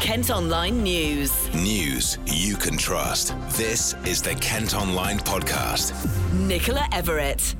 Kent Online News. News you can trust. This is the Kent Online Podcast. Nicola Everett.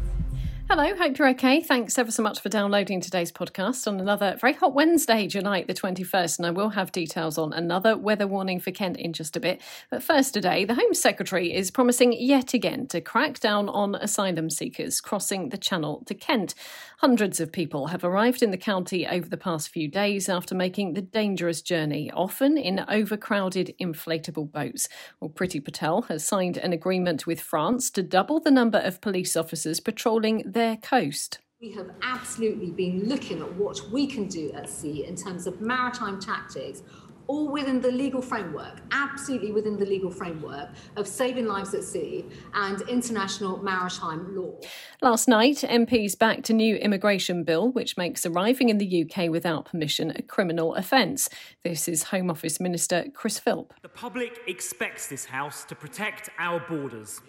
Hello, hope you're okay. Thanks ever so much for downloading today's podcast on another very hot Wednesday, July the 21st. And I will have details on another weather warning for Kent in just a bit. But first, today, the Home Secretary is promising yet again to crack down on asylum seekers crossing the Channel to Kent. Hundreds of people have arrived in the county over the past few days after making the dangerous journey, often in overcrowded inflatable boats. Well, Priti Patel has signed an agreement with France to double the number of police officers patrolling their coast. We have absolutely been looking at what we can do at sea in terms of maritime tactics, all within the legal framework, absolutely within the legal framework of saving lives at sea and international maritime law. Last night, MPs backed a new immigration bill which makes arriving in the UK without permission a criminal offence. This is Home Office Minister Chris Philp. The public expects this House to protect our borders.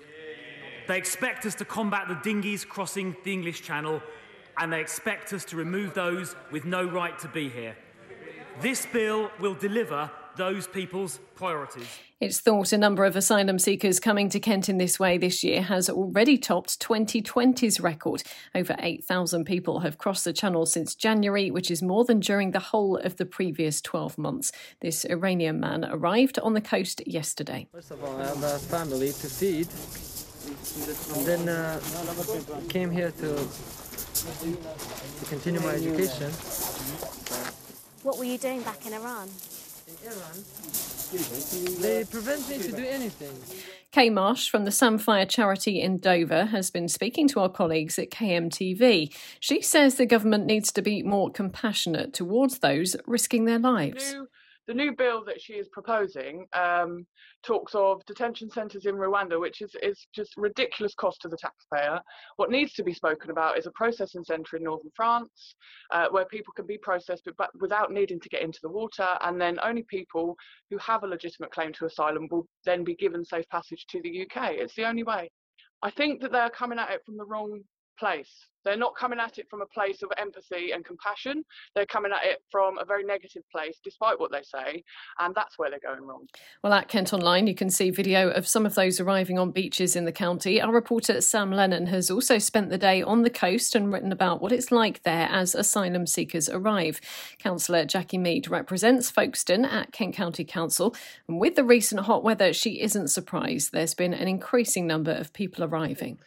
They expect us to combat the dinghies crossing the English Channel, and they expect us to remove those with no right to be here. This bill will deliver those people's priorities. It's thought a number of asylum seekers coming to Kent in this way this year has already topped 2020's record. Over 8,000 people have crossed the channel since January, which is more than during the whole of the previous 12 months. This Iranian man arrived on the coast yesterday. First of all, I have a family to feed. And then uh, came here to to continue my education. What were you doing back in Iran? In Iran, they prevent me to do anything. Kay Marsh from the Samphire charity in Dover has been speaking to our colleagues at KMTV. She says the government needs to be more compassionate towards those risking their lives. new, the new bill that she is proposing um, talks of detention centres in Rwanda, which is, is just ridiculous cost to the taxpayer. What needs to be spoken about is a processing centre in northern France uh, where people can be processed but without needing to get into the water, and then only people who have a legitimate claim to asylum will then be given safe passage to the UK. It's the only way. I think that they're coming at it from the wrong place. They're not coming at it from a place of empathy and compassion. They're coming at it from a very negative place, despite what they say, and that's where they're going wrong. Well, at Kent Online, you can see video of some of those arriving on beaches in the county. Our reporter Sam Lennon has also spent the day on the coast and written about what it's like there as asylum seekers arrive. Councillor Jackie Meade represents Folkestone at Kent County Council, and with the recent hot weather, she isn't surprised. There's been an increasing number of people arriving.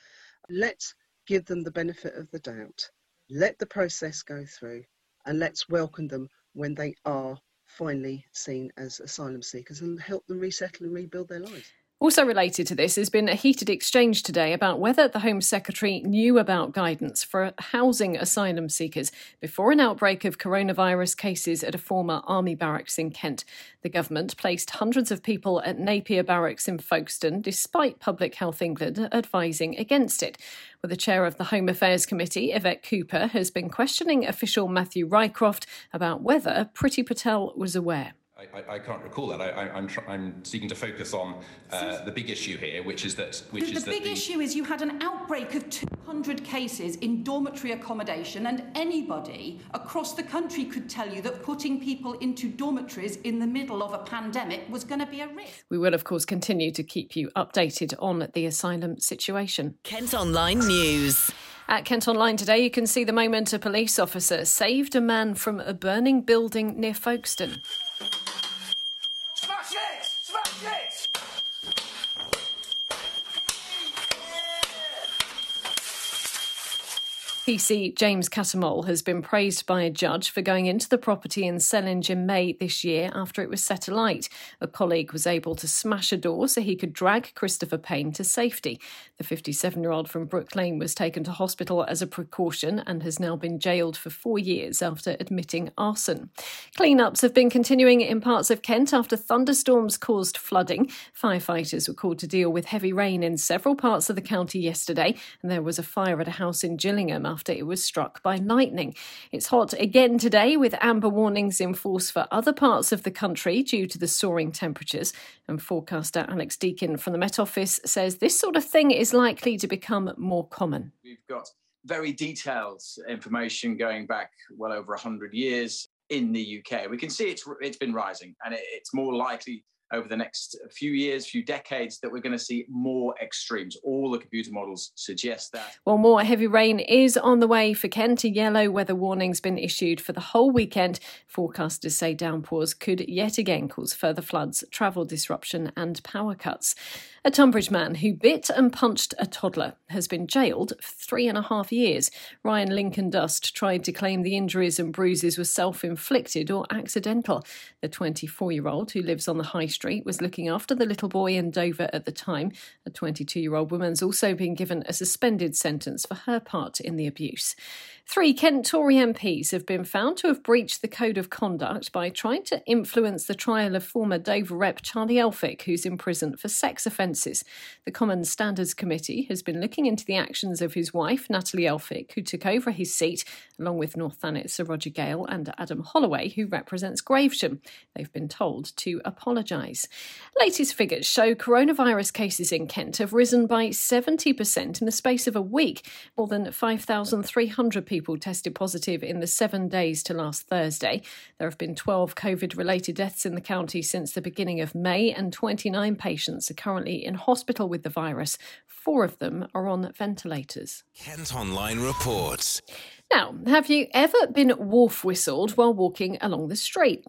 Let's give them the benefit of the doubt. Let the process go through and let's welcome them when they are finally seen as asylum seekers and help them resettle and rebuild their lives. Also related to this has been a heated exchange today about whether the Home Secretary knew about guidance for housing asylum seekers before an outbreak of coronavirus cases at a former army barracks in Kent. The government placed hundreds of people at Napier Barracks in Folkestone despite Public Health England advising against it. Well, the chair of the Home Affairs Committee, Yvette Cooper, has been questioning official Matthew Rycroft about whether Priti Patel was aware. I, I, can't recall that. I, am tr- I'm seeking to focus on uh, the big issue here, which is that which the, is the that big the... issue is you had an outbreak of 200 cases in dormitory accommodation, and anybody across the country could tell you that putting people into dormitories in the middle of a pandemic was going to be a risk. We will, of course, continue to keep you updated on the asylum situation. Kent Online News. At Kent Online today, you can see the moment a police officer saved a man from a burning building near Folkestone. Smash it! Smash it! PC James Catamol has been praised by a judge for going into the property in Sellindge in May this year after it was set alight. A colleague was able to smash a door so he could drag Christopher Payne to safety. The 57 year old from Brook Lane was taken to hospital as a precaution and has now been jailed for four years after admitting arson. Cleanups have been continuing in parts of Kent after thunderstorms caused flooding. Firefighters were called to deal with heavy rain in several parts of the county yesterday, and there was a fire at a house in Gillingham after it was struck by lightning. It's hot again today with amber warnings in force for other parts of the country due to the soaring temperatures. And forecaster Alex Deakin from the Met Office says this sort of thing is likely to become more common. We've got very detailed information going back well over 100 years in the UK. We can see it's it's been rising, and it, it's more likely over the next few years, few decades, that we're going to see more extremes. All the computer models suggest that. Well, more heavy rain is on the way for Kent. A yellow weather warning's been issued for the whole weekend. Forecasters say downpours could yet again cause further floods, travel disruption, and power cuts. A Tunbridge man who bit and punched a toddler has been jailed for three and a half years. Ryan Lincoln Dust tried to claim the injuries and bruises were self inflicted or accidental. The 24 year old, who lives on the high street, was looking after the little boy in Dover at the time. A 22 year old woman's also been given a suspended sentence for her part in the abuse. Three Kent Tory MPs have been found to have breached the code of conduct by trying to influence the trial of former Dover rep Charlie Elphicke, who's in prison for sex offences. The Commons Standards Committee has been looking into the actions of his wife, Natalie Elphicke, who took over his seat, along with North Thanet Sir Roger Gale and Adam Holloway, who represents Gravesham. They've been told to apologise. Latest figures show coronavirus cases in Kent have risen by 70% in the space of a week. More than 5,300 people tested positive in the seven days to last Thursday. There have been 12 COVID related deaths in the county since the beginning of May, and 29 patients are currently in hospital with the virus. Four of them are on ventilators. Kent Online reports. Now, have you ever been wolf whistled while walking along the street?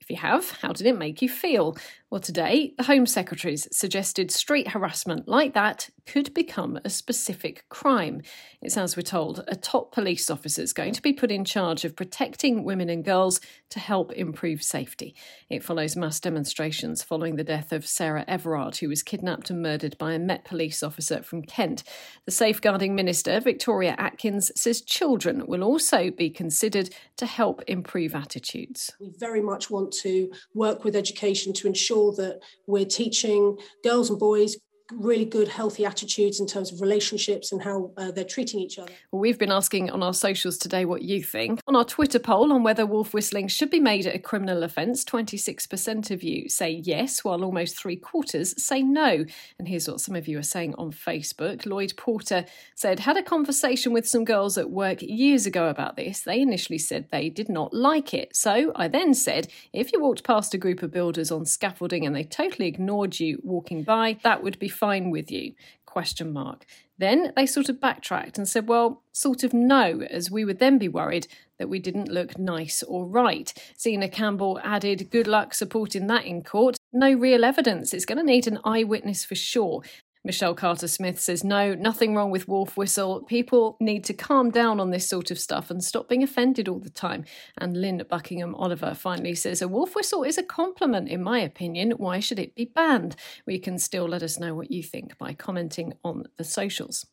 If you have, how did it make you feel? Well, today, the Home Secretary's suggested street harassment like that could become a specific crime. It's, as we're told, a top police officer is going to be put in charge of protecting women and girls to help improve safety. It follows mass demonstrations following the death of Sarah Everard, who was kidnapped and murdered by a Met police officer from Kent. The Safeguarding Minister, Victoria Atkins, says children will also be considered to help improve attitudes. We very much want to work with education to ensure that we're teaching girls and boys really good, healthy attitudes in terms of relationships and how uh, they're treating each other. Well, we've been asking on our socials today what you think. On our Twitter poll on whether wolf whistling should be made a criminal offence, 26% of you say yes, while almost three quarters say no. And here's what some of you are saying on Facebook. Lloyd Porter said, Had a conversation with some girls at work years ago about this. They initially said they did not like it. So I then said, if you walked past a group of builders on scaffolding and they totally ignored you walking by, that would be fine with you? Question mark. Then they sort of backtracked and said, well, sort of no, as we would then be worried that we didn't look nice or right. Zena Campbell added, good luck supporting that in court. No real evidence. It's going to need an eyewitness for sure. Michelle Carter Smith says, no, nothing wrong with Wolf Whistle. People need to calm down on this sort of stuff and stop being offended all the time. And Lynn Buckingham Oliver finally says, a wolf whistle is a compliment, in my opinion. Why should it be banned? We can still let us know what you think by commenting on the socials.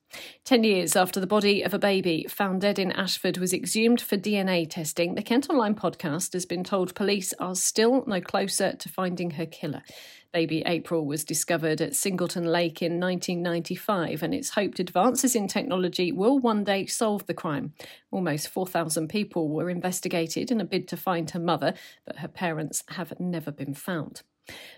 Ten years after the body of a baby found dead in Ashford was exhumed for DNA testing, the Kent Online podcast has been told police are still no closer to finding her killer. Baby April was discovered at Singleton Lake in 1995, and it's hoped advances in technology will one day solve the crime. Almost 4,000 people were investigated in a bid to find her mother, but her parents have never been found.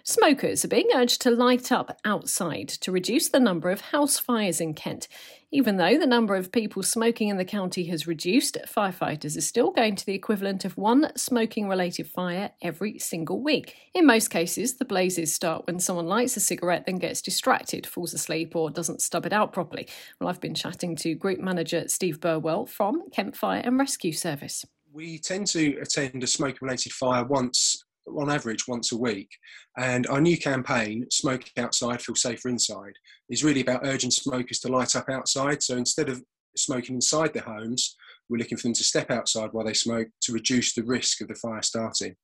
Smokers are being urged to light up outside to reduce the number of house fires in Kent. Even though the number of people smoking in the county has reduced, firefighters are still going to the equivalent of one smoking related fire every single week. In most cases, the blazes start when someone lights a cigarette, then gets distracted, falls asleep, or doesn't stub it out properly. Well, I've been chatting to Group Manager Steve Burwell from Kent Fire and Rescue Service. We tend to attend a smoke related fire once on average once a week. And our new campaign, Smoke Outside, Feel Safer Inside, is really about urging smokers to light up outside. So instead of smoking inside their homes, we're looking for them to step outside while they smoke to reduce the risk of the fire starting.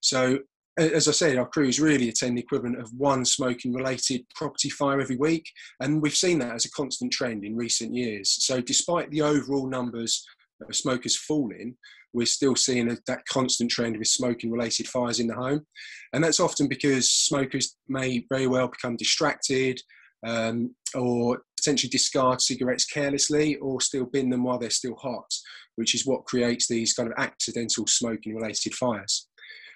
So, as I said, our crews really attend the equivalent of one smoking related property fire every week. And we've seen that as a constant trend in recent years. So, despite the overall numbers of smokers falling, we're still seeing a, that constant trend with smoking related fires in the home. And that's often because smokers may very well become distracted um, or potentially discard cigarettes carelessly or still bin them while they're still hot, which is what creates these kind of accidental smoking related fires.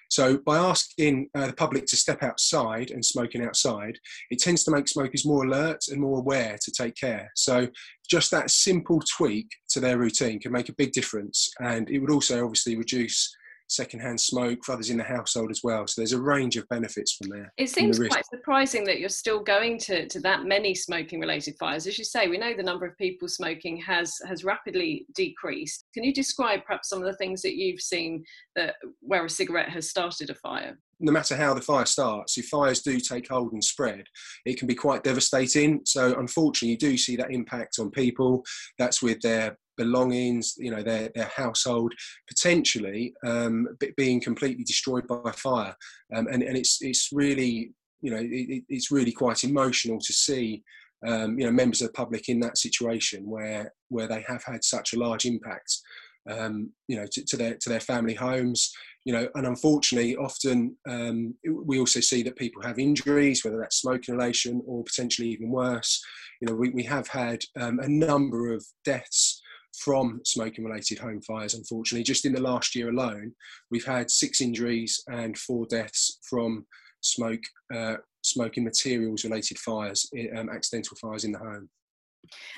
So, by asking uh, the public to step outside and smoking outside, it tends to make smokers more alert and more aware to take care. So, just that simple tweak to their routine can make a big difference. And it would also obviously reduce secondhand smoke for others in the household as well. So there's a range of benefits from there. It seems quite surprising that you're still going to, to that many smoking related fires. As you say, we know the number of people smoking has has rapidly decreased. Can you describe perhaps some of the things that you've seen that where a cigarette has started a fire? no matter how the fire starts, if fires do take hold and spread, it can be quite devastating. So, unfortunately, you do see that impact on people. That's with their belongings, you know, their, their household, potentially um, being completely destroyed by fire. Um, and, and it's, it's really, you know, it, it's really quite emotional to see, um, you know, members of the public in that situation where, where they have had such a large impact. Um, you know, to, to, their to their family homes, you know, and unfortunately, often um, we also see that people have injuries, whether that's smoke inhalation or potentially even worse. You know, we, we have had um, a number of deaths from smoking related home fires, unfortunately. Just in the last year alone, we've had six injuries and four deaths from smoke, uh, smoking materials related fires, um, accidental fires in the home.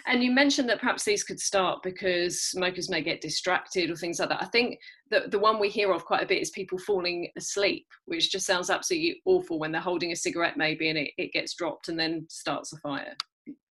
And you mentioned that perhaps these could start because smokers may get distracted or things like that. I think the, the one we hear of quite a bit is people falling asleep, which just sounds absolutely awful when they're holding a cigarette maybe and it, it gets dropped and then starts a fire.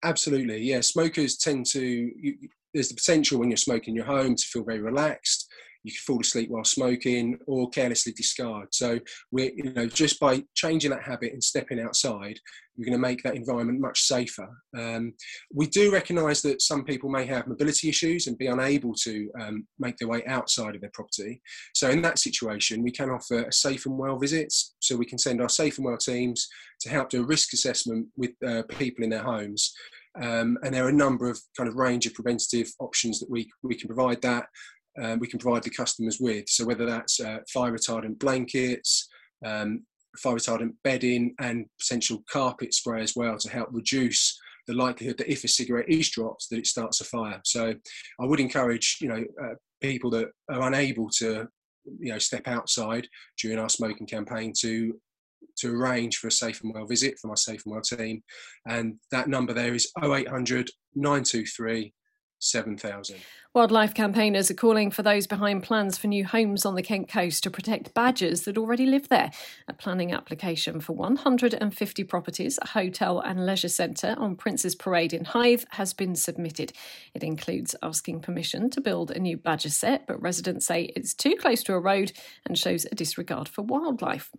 Absolutely, yeah. Smokers tend to, you, there's the potential when you're smoking in your home to feel very relaxed. You can fall asleep while smoking or carelessly discard. So we're, you know, just by changing that habit and stepping outside, we're going to make that environment much safer. Um, we do recognise that some people may have mobility issues and be unable to um, make their way outside of their property. So in that situation, we can offer a safe and well visits. So we can send our safe and well teams to help do a risk assessment with uh, people in their homes um, and there are a number of kind of range of preventative options that we, we can provide that um, we can provide the customers with. So whether that's uh, fire retardant blankets, um, fire retardant bedding, and potential carpet spray as well to help reduce the likelihood that if a cigarette is dropped, that it starts a fire. So I would encourage you know uh, people that are unable to you know step outside during our smoking campaign to to arrange for a safe and well visit for my safe and well team. And that number there is 0800 923 7000. Wildlife campaigners are calling for those behind plans for new homes on the Kent coast to protect badgers that already live there. A planning application for 150 properties, a hotel and leisure centre on Prince's Parade in Hythe has been submitted. It includes asking permission to build a new badger set, but residents say it's too close to a road and shows a disregard for wildlife.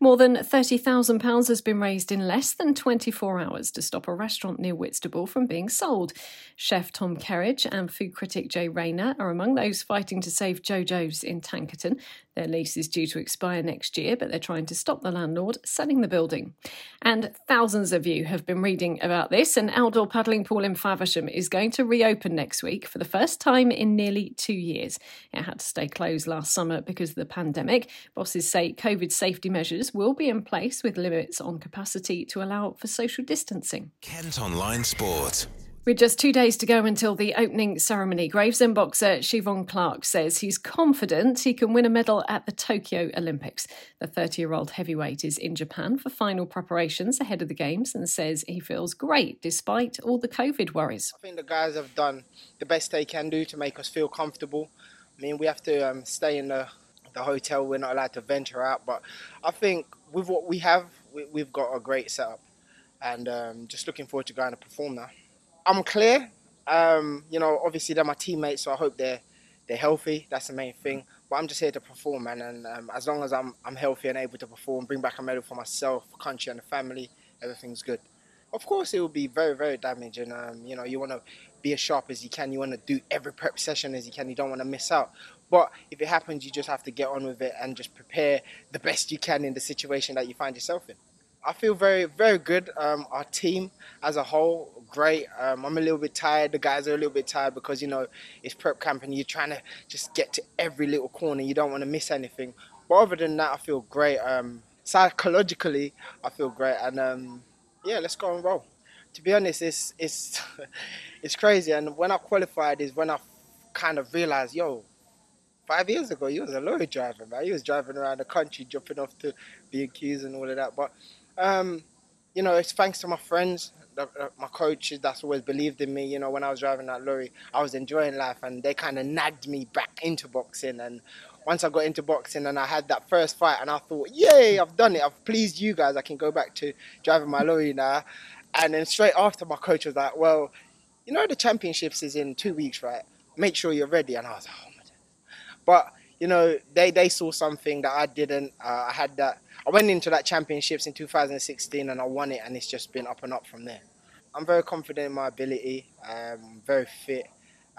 More than £30,000 has been raised in less than 24 hours to stop a restaurant near Whitstable from being sold. Chef Tom Kerridge and food critic Rayner are among those fighting to save Jojo's in Tankerton. Their lease is due to expire next year, but they're trying to stop the landlord selling the building. And thousands of you have been reading about this. An outdoor paddling pool in Faversham is going to reopen next week for the first time in nearly two years. It had to stay closed last summer because of the pandemic. Bosses say COVID safety measures will be in place with limits on capacity to allow for social distancing. Kent Online Sport. With just two days to go until the opening ceremony, Gravesend boxer Cheavon Clarke says he's confident he can win a medal at the Tokyo Olympics. The 30 year old heavyweight is in Japan for final preparations ahead of the Games and says he feels great despite all the COVID worries. I think the guys have done the best they can do to make us feel comfortable. I mean, we have to um, stay in the, the hotel, we're not allowed to venture out, but I think with what we have, we, have got a great setup and um, just looking forward to going to perform now. I'm clear. Um, you know, obviously they're my teammates, so I hope they're they're healthy. That's the main thing. But I'm just here to perform, man. And um, as long as I'm I'm healthy and able to perform, bring back a medal for myself, country, and the family, everything's good. Of course, it will be very very damaging. Um, you know, you want to be as sharp as you can. You want to do every prep session as you can. You don't want to miss out. But if it happens, you just have to get on with it and just prepare the best you can in the situation that you find yourself in. I feel very, very good. Um, our team as a whole, great. Um, I'm a little bit tired. The guys are a little bit tired because you know it's prep camp and you're trying to just get to every little corner. You don't want to miss anything. But other than that, I feel great. Um, psychologically, I feel great, and um, yeah, let's go and roll. To be honest, it's it's it's crazy. And when I qualified, is when I kind of realized, yo, five years ago, you was a lorry driver, man. You was driving around the country, jumping off to B&Qs and all of that. But um, you know, it's thanks to my friends, my coaches that's always believed in me. You know, when I was driving that lorry, I was enjoying life, and they kind of nagged me back into boxing. And once I got into boxing and I had that first fight, and I thought, yay, I've done it. I've pleased you guys. I can go back to driving my lorry now. And then straight after, my coach was like, well, you know, the championships is in two weeks, right? Make sure you're ready. And I was like, oh my God. But, you know, they, they saw something that I didn't. Uh, I had that. I went into that championships in 2016 and I won it, and it's just been up and up from there. I'm very confident in my ability. I'm very fit,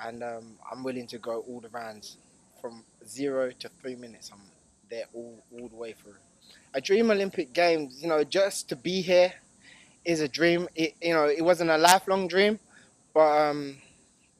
and um, I'm willing to go all the rounds from zero to three minutes. I'm there all, all the way through. A dream Olympic Games, you know, just to be here is a dream. It, you know, it wasn't a lifelong dream, but um,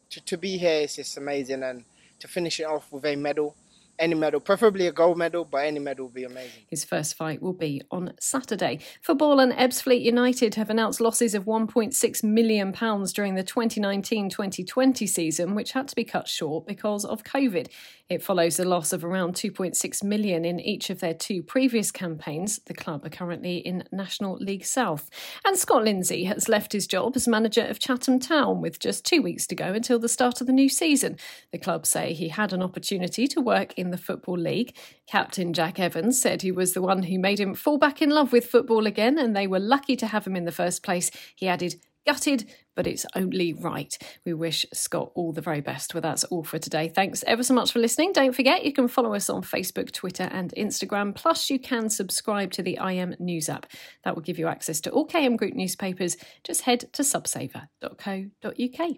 to, to be here is just amazing. And to finish it off with a medal any medal, preferably a gold medal, but any medal would be amazing. His first fight will be on Saturday. Football and Ebbsfleet United have announced losses of £1.6 million during the 2019 2020 season, which had to be cut short because of COVID. It follows a loss of around 2.6 million in each of their two previous campaigns. The club are currently in National League South. And Scott Lindsey has left his job as manager of Chatham Town with just two weeks to go until the start of the new season. The club say he had an opportunity to work in the Football League. Captain Jack Evans said he was the one who made him fall back in love with football again, and they were lucky to have him in the first place. He added, Gutted, but it's only right. We wish Scott all the very best. Well, that's all for today. Thanks ever so much for listening. Don't forget, you can follow us on Facebook, Twitter, and Instagram. Plus, you can subscribe to the IM News app. That will give you access to all KM Group newspapers. Just head to subsaver.co.uk.